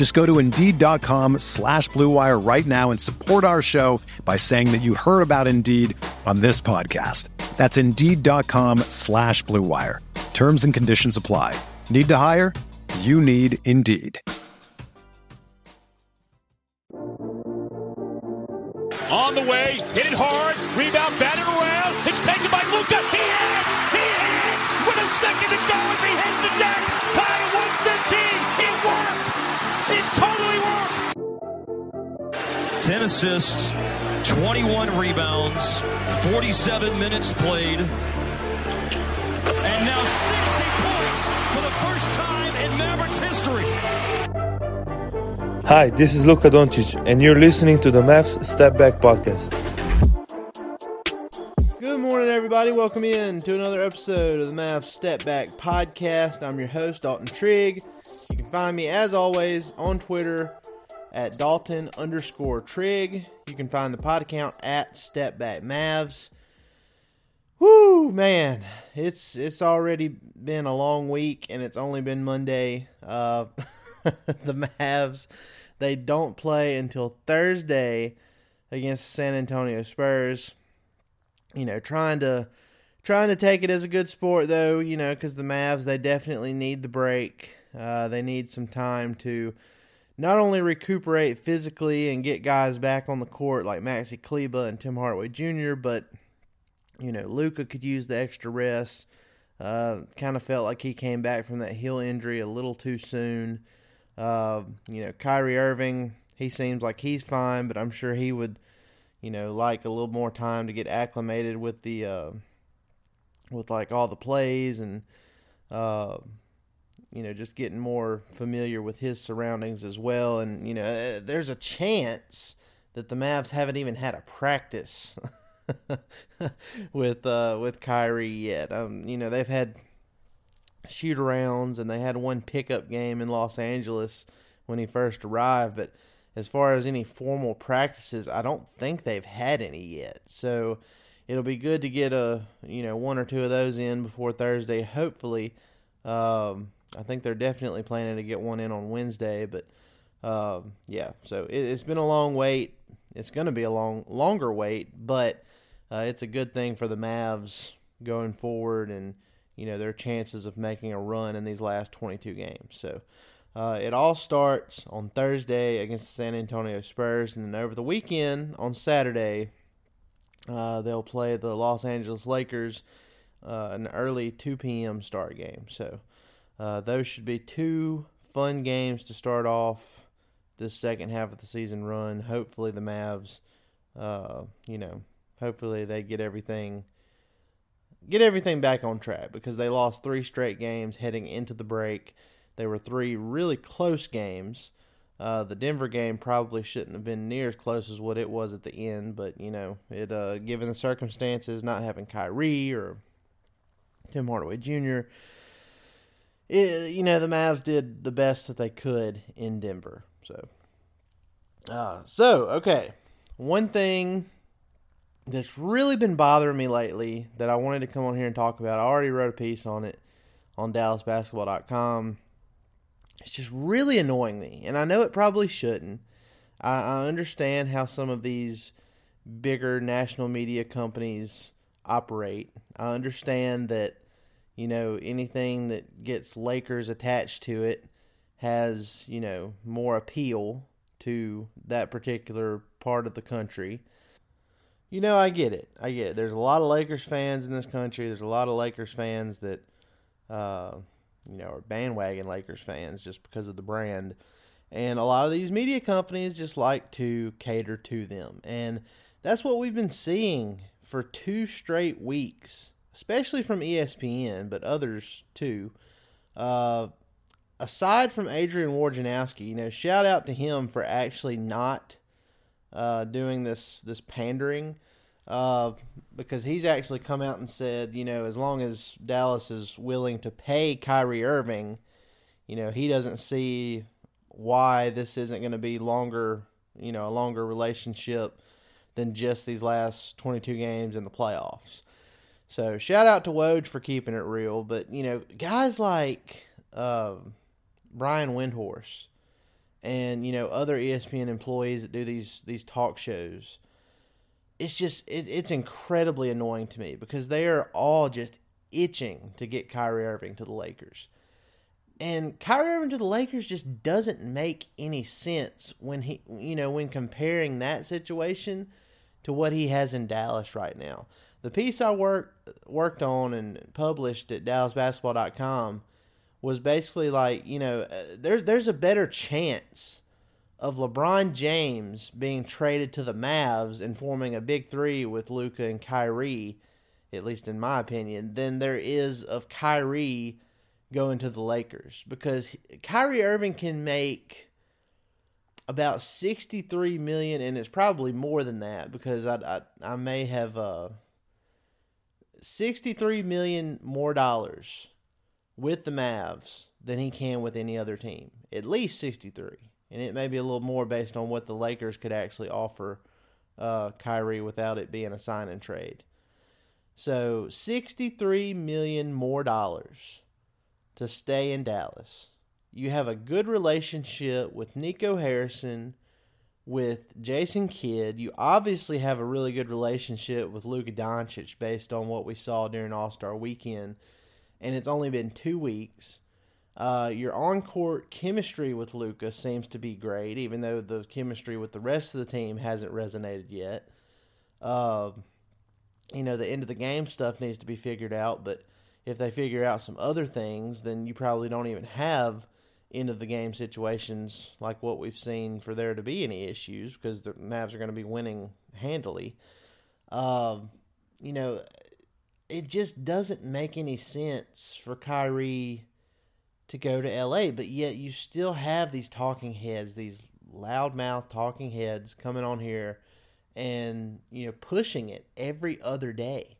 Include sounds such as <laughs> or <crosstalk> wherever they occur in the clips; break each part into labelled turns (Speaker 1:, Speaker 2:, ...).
Speaker 1: Just go to Indeed.com slash BlueWire right now and support our show by saying that you heard about Indeed on this podcast. That's Indeed.com slash BlueWire. Terms and conditions apply. Need to hire? You need Indeed.
Speaker 2: On the way, hit it hard, rebound, batted around. It's taken by Luka. He hits! He hits! With a second to go as he hits the deck.
Speaker 3: 10 assists, 21 rebounds, 47 minutes played, and now 60 points for the first time in Mavericks history.
Speaker 4: Hi, this is Luka Doncic, and you're listening to the Mavs Step Back Podcast.
Speaker 5: Good morning, everybody. Welcome in to another episode of the Mavs Step Back Podcast. I'm your host, Dalton Trigg. You can find me, as always, on Twitter at Dalton underscore Trigg. You can find the pod account at Step Back Mavs. Whoo, man, it's it's already been a long week, and it's only been Monday. Uh, <laughs> the Mavs they don't play until Thursday against San Antonio Spurs. You know, trying to trying to take it as a good sport though. You know, because the Mavs they definitely need the break. Uh, they need some time to not only recuperate physically and get guys back on the court like Maxi Kleber and Tim Hardaway Jr., but you know, Luka could use the extra rest. Uh, kind of felt like he came back from that heel injury a little too soon. Uh, you know, Kyrie Irving, he seems like he's fine, but I'm sure he would, you know, like a little more time to get acclimated with the, uh, with like all the plays and, uh, you know, just getting more familiar with his surroundings as well. And you know, uh, there's a chance that the Mavs haven't even had a practice <laughs> with uh, with Kyrie yet. Um, you know, they've had shoot arounds and they had one pickup game in Los Angeles when he first arrived, but as far as any formal practices, I don't think they've had any yet. So it'll be good to get a you know one or two of those in before Thursday. Hopefully, um, I think they're definitely planning to get one in on Wednesday. But um, yeah, so it, has been a long wait. It's going to be a long longer wait, but uh, it's a good thing for the Mavs going forward and you know their chances of making a run in these last 22 games. So uh, it all starts on Thursday against the San Antonio Spurs, and then over the weekend on Saturday uh, they'll play the Los Angeles Lakers, uh, an early 2 p.m. start game. So uh, those should be two fun games to start off this second half of the season run. Hopefully the Mavs, uh, you know, hopefully they get everything get everything back on track because they lost three straight games heading into the break. They were three really close games. Uh, the Denver game probably shouldn't have been near as close as what it was at the end, but you know, it uh, given the circumstances, not having Kyrie or Tim Hardaway Jr., it, you know, the Mavs did the best that they could in Denver. So, uh, so okay, one thing that's really been bothering me lately that I wanted to come on here and talk about. I already wrote a piece on it on DallasBasketball.com. It's just really annoying me, and I know it probably shouldn't. I, I understand how some of these bigger national media companies operate. I understand that you know anything that gets Lakers attached to it has you know more appeal to that particular part of the country You know, I get it. I get it. There's a lot of Lakers fans in this country. There's a lot of Lakers fans that, uh, you know, are bandwagon Lakers fans just because of the brand. And a lot of these media companies just like to cater to them. And that's what we've been seeing for two straight weeks, especially from ESPN, but others too. Uh, aside from Adrian Wojnarowski, you know, shout out to him for actually not uh, doing this this pandering, uh, because he's actually come out and said, you know, as long as Dallas is willing to pay Kyrie Irving, you know, he doesn't see why this isn't going to be longer, you know, a longer relationship than just these last 22 games in the playoffs. So shout out to Woj for keeping it real, but you know, guys like uh, Brian Windhorst and you know other ESPN employees that do these these talk shows. It's just it, it's incredibly annoying to me because they are all just itching to get Kyrie Irving to the Lakers. And Kyrie Irving to the Lakers just doesn't make any sense when he you know when comparing that situation to what he has in Dallas right now. The piece I worked worked on and published at DallasBasketball.com was basically like, you know, uh, there's there's a better chance of LeBron James being traded to the Mavs and forming a big three with Luka and Kyrie, at least in my opinion, than there is of Kyrie going to the Lakers. Because Kyrie Irving can make about 63 million and it's probably more than that because I I, I may have uh 63 million more dollars with the Mavs than he can with any other team. At least 63. And it may be a little more based on what the Lakers could actually offer uh, Kyrie without it being a sign and trade. So 63 million more dollars to stay in Dallas. You have a good relationship with Nico Harrison, with Jason Kidd. You obviously have a really good relationship with Luka Doncic based on what we saw during All Star Weekend and it's only been two weeks. Uh, your on court chemistry with Luka seems to be great, even though the chemistry with the rest of the team hasn't resonated yet. Uh, you know, the end of the game stuff needs to be figured out, but if they figure out some other things, then you probably don't even have end of the game situations like what we've seen for there to be any issues because the Mavs are going to be winning handily. Uh, you know, it just doesn't make any sense for Kyrie to go to LA, but yet you still have these talking heads, these loudmouth talking heads coming on here and you know pushing it every other day.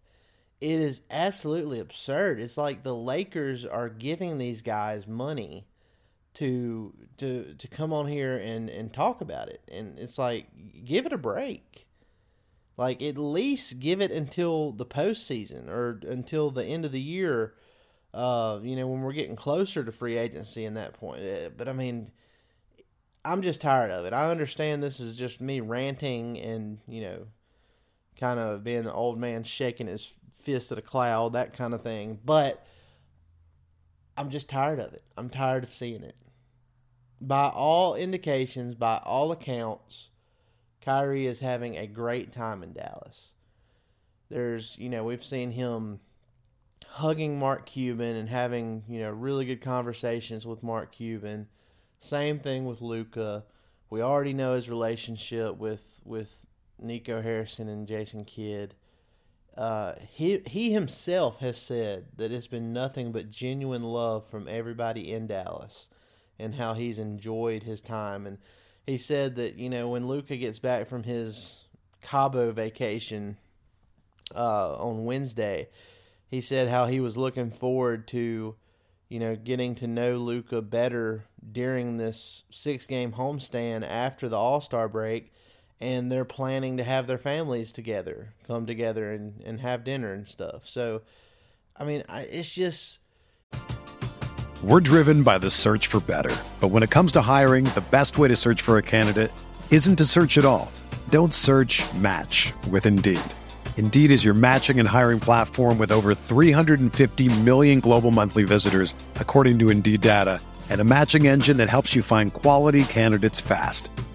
Speaker 5: It is absolutely absurd. It's like the Lakers are giving these guys money to to to come on here and and talk about it. And it's like give it a break. Like at least give it until the postseason or until the end of the year. Uh, you know, when we're getting closer to free agency in that point. Uh, but I mean, I'm just tired of it. I understand this is just me ranting and you know, kind of being the old man shaking his fist at a cloud, that kind of thing. But I'm just tired of it. I'm tired of seeing it. By all indications, by all accounts, Kyrie is having a great time in Dallas. There's, you know, we've seen him hugging Mark Cuban and having, you know, really good conversations with Mark Cuban. Same thing with Luka. We already know his relationship with with Nico Harrison and Jason Kidd. Uh, he he himself has said that it's been nothing but genuine love from everybody in Dallas, and how he's enjoyed his time. And he said that you know when Luka gets back from his Cabo vacation uh, on Wednesday, he said how he was looking forward to you know getting to know Luka better during this six game homestand after the All Star break. And they're planning to have their families together, come together and, and have dinner and stuff. So, I mean, I, it's just
Speaker 1: we're driven by the search for better. But when it comes to hiring, the best way to search for a candidate isn't to search at all. Don't search match with Indeed. Indeed is your matching and hiring platform with over 350 million global monthly visitors, according to Indeed data, and a matching engine that helps you find quality candidates fast.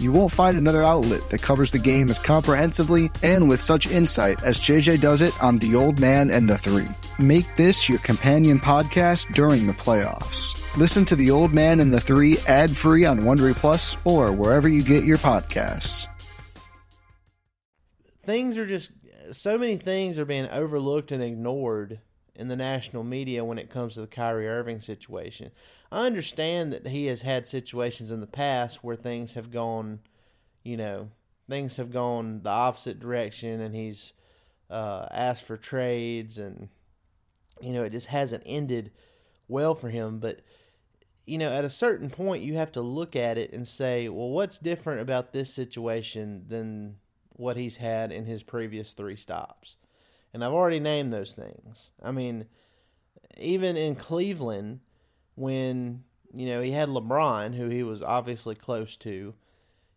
Speaker 6: You won't find another outlet that covers the game as comprehensively and with such insight as JJ does it on The Old Man and the Three. Make this your companion podcast during the playoffs. Listen to The Old Man and the Three ad free on Wondery Plus or wherever you get your podcasts.
Speaker 5: Things are just so many things are being overlooked and ignored in the national media when it comes to the Kyrie Irving situation. I understand that he has had situations in the past where things have gone, you know, things have gone the opposite direction and he's uh, asked for trades and, you know, it just hasn't ended well for him. But, you know, at a certain point, you have to look at it and say, well, what's different about this situation than what he's had in his previous three stops? And I've already named those things. I mean, even in Cleveland, when you know he had LeBron, who he was obviously close to,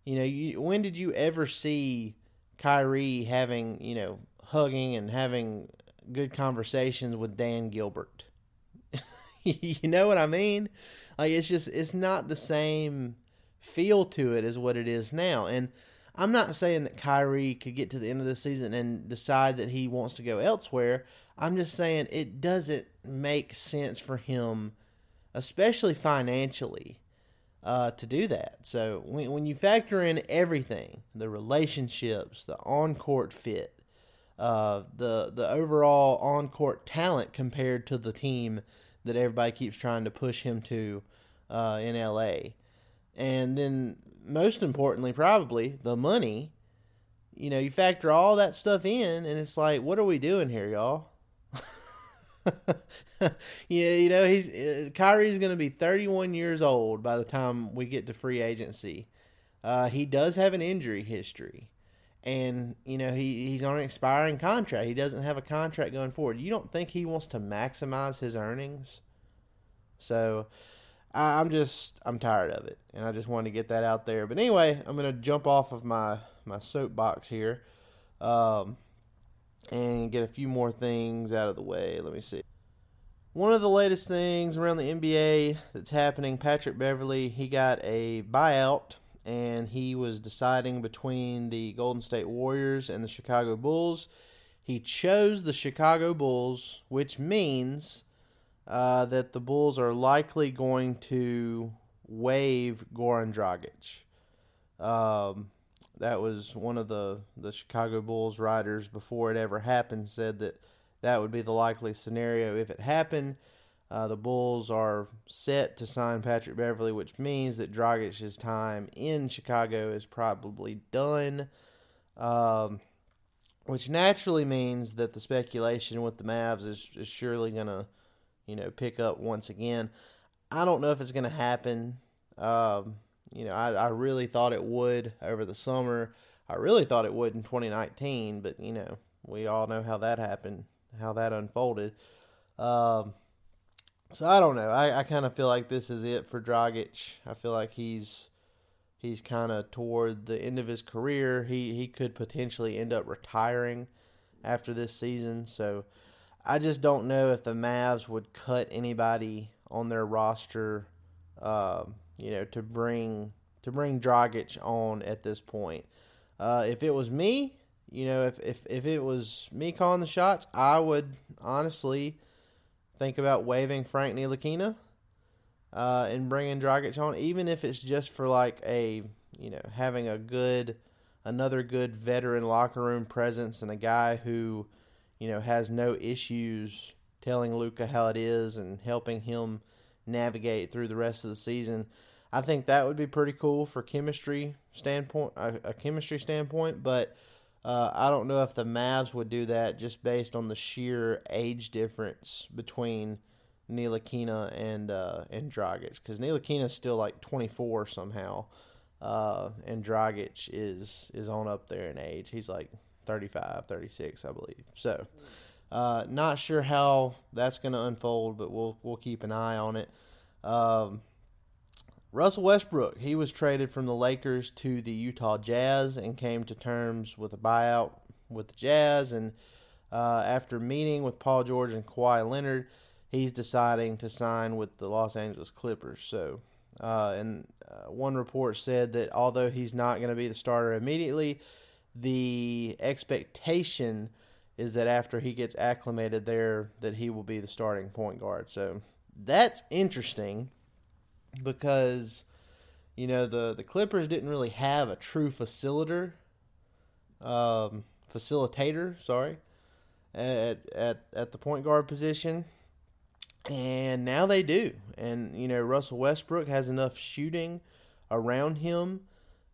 Speaker 5: you know, you, when did you ever see Kyrie having you know hugging and having good conversations with Dan Gilbert? <laughs> you know what I mean? Like it's just it's not the same feel to it as what it is now, and I'm not saying that Kyrie could get to the end of the season and decide that he wants to go elsewhere. I'm just saying it doesn't make sense for him, especially financially, uh, to do that. So when, when you factor in everything the relationships, the on court fit, uh, the, the overall on court talent compared to the team that everybody keeps trying to push him to uh, in LA. And then most importantly, probably the money. You know, you factor all that stuff in, and it's like, what are we doing here, y'all? <laughs> <laughs> yeah, you know, he's uh, Kyrie's going to be 31 years old by the time we get to free agency. Uh, he does have an injury history, and you know he he's on an expiring contract. He doesn't have a contract going forward. You don't think he wants to maximize his earnings? So I, am just I'm tired of it, and I just wanted to get that out there. But anyway, I'm gonna jump off of my my soapbox here, um, and get a few more things out of the way. Let me see. One of the latest things around the NBA that's happening, Patrick Beverley, he got a buyout and he was deciding between the Golden State Warriors and the Chicago Bulls. He chose the Chicago Bulls, which means uh, that the Bulls are likely going to waive Goran Dragic. Um, that was one of the, the Chicago Bulls writers before it ever happened said that that would be the likely scenario if it happened. Uh, the Bulls are set to sign Patrick Beverley, which means that Dragic's time in Chicago is probably done. Um, which naturally means that the speculation with the Mavs is, is surely going to you know, pick up once again. I don't know if it's going to happen. Um, you know, I, I really thought it would over the summer. I really thought it would in 2019, but you know, we all know how that happened, how that unfolded. Um, so I don't know. I, I kind of feel like this is it for Dragic. I feel like he's he's kind of toward the end of his career. He he could potentially end up retiring after this season. So I just don't know if the Mavs would cut anybody on their roster, uh, you know, to bring to bring Dragic on at this point. Uh, if it was me, you know, if, if if it was me calling the shots, I would honestly think about waiving Frank Ntilikina uh, and bringing Dragic on, even if it's just for like a you know having a good another good veteran locker room presence and a guy who you know has no issues telling Luka how it is and helping him navigate through the rest of the season. I think that would be pretty cool for chemistry standpoint, a, chemistry standpoint. But uh, I don't know if the Mavs would do that just based on the sheer age difference between Ntilikina and uh, and Dragic, because Ntilikina is still like 24 somehow, uh, and Dragic is is on up there in age. He's like 35, 36, I believe. So, uh, not sure how that's going to unfold, but we'll we'll keep an eye on it. Um, Russell Westbrook, he was traded from the Lakers to the Utah Jazz and came to terms with a buyout with the Jazz. And uh, after meeting with Paul George and Kawhi Leonard, he's deciding to sign with the Los Angeles Clippers. So, uh, and uh, one report said that although he's not going to be the starter immediately, the expectation is that after he gets acclimated there, that he will be the starting point guard. So that's interesting because you know the the Clippers didn't really have a true facilitator, um, facilitator. Sorry, at at at the point guard position, and now they do. And you know Russell Westbrook has enough shooting around him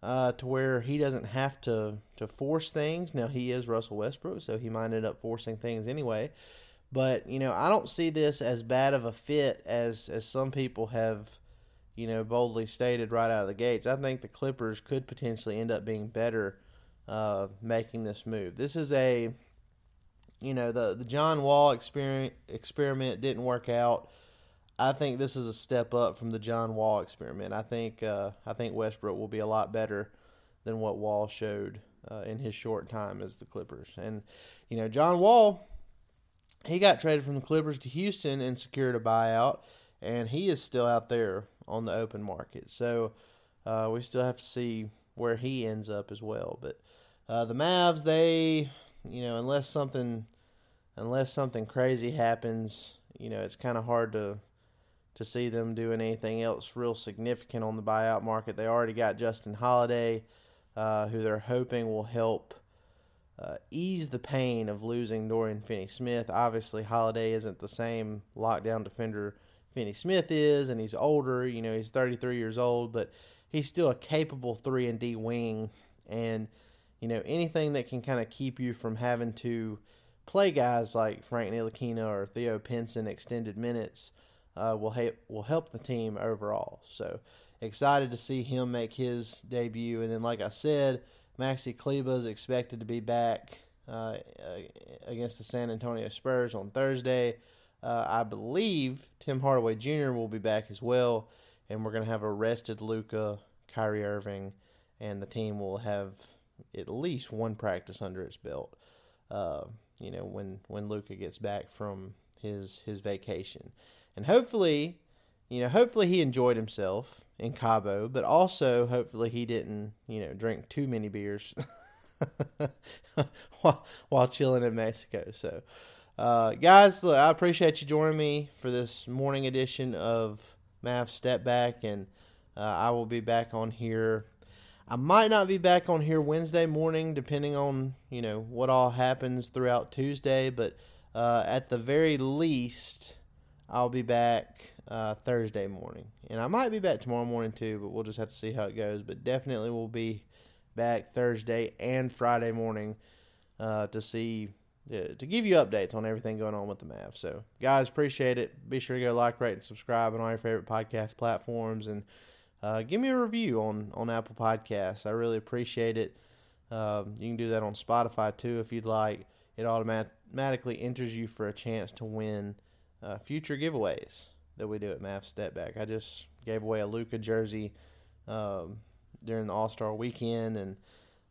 Speaker 5: uh, to where he doesn't have to to force things. Now he is Russell Westbrook, so he might end up forcing things anyway. But you know, I don't see this as bad of a fit as as some people have you know, boldly stated right out of the gates, I think the Clippers could potentially end up being better uh, making this move. This is a, you know, the the John Wall experiment experiment didn't work out. I think this is a step up from the John Wall experiment. I think uh, I think Westbrook will be a lot better than what Wall showed uh, in his short time as the Clippers. And you know, John Wall, he got traded from the Clippers to Houston and secured a buyout, and he is still out there on the open market. So uh, we still have to see where he ends up as well. But uh, the Mavs, they, you know, unless something, unless something crazy happens, you know, it's kind of hard to to see them doing anything else real significant on the buyout market. They already got Justin Holiday, uh, who they're hoping will help. Uh, ease the pain of losing Dorian Finney Smith. Obviously, Holiday isn't the same lockdown defender Finney Smith is, and he's older. You know, he's 33 years old, but he's still a capable three and D wing. And you know, anything that can kind of keep you from having to play guys like Frank Ntilikina or Theo Pinson extended minutes uh, will help will help the team overall. So excited to see him make his debut. And then, like I said, Maxi Kleber is expected to be back uh, against the San Antonio Spurs on Thursday. Uh, I believe Tim Hardaway Jr. will be back as well, and we're going to have a rested Luka, Kyrie Irving, and the team will have at least one practice under its belt. Uh, you know, when when Luka gets back from his his vacation, and hopefully, you know, hopefully he enjoyed himself in Cabo, but also hopefully he didn't, you know, drink too many beers <laughs> while while chilling in Mexico. So. Uh, guys, look, I appreciate you joining me for this morning edition of Mavs Step Back, and uh, I will be back on here. I might not be back on here Wednesday morning, depending on you know what all happens throughout Tuesday. But uh, at the very least, I'll be back uh, Thursday morning, and I might be back tomorrow morning too. But we'll just have to see how it goes. But definitely, we'll be back Thursday and Friday morning uh, to see to give you updates on everything going on with the Mavs. So, guys, appreciate it. Be sure to go like, rate, and subscribe on all your favorite podcast platforms, and uh, give me a review on on Apple Podcasts. I really appreciate it. Um, you can do that on Spotify too if you'd like. It automatically enters you for a chance to win uh, future giveaways. that we do at Mavs Step Back. I just gave away a Luka jersey um, during the All Star weekend, and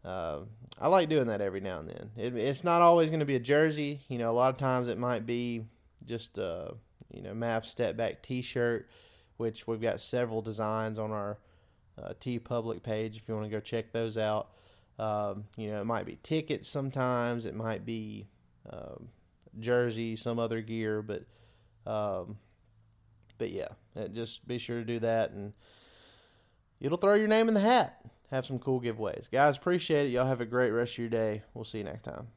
Speaker 5: uh, I like doing that every now and then. It, it's not always going to be a jersey. You know, a lot of times it might be just a you know Mavs Step Back T-shirt, which we've got several designs on our uh, Public page if you want to go check those out. Um, you know, it might be tickets sometimes. It might be um, jersey, some other gear, but um, but yeah, uh, just be sure to do that, and it'll throw your name in the hat. Have some cool giveaways, guys. Appreciate it. Y'all have a great rest of your day. We'll see you next time.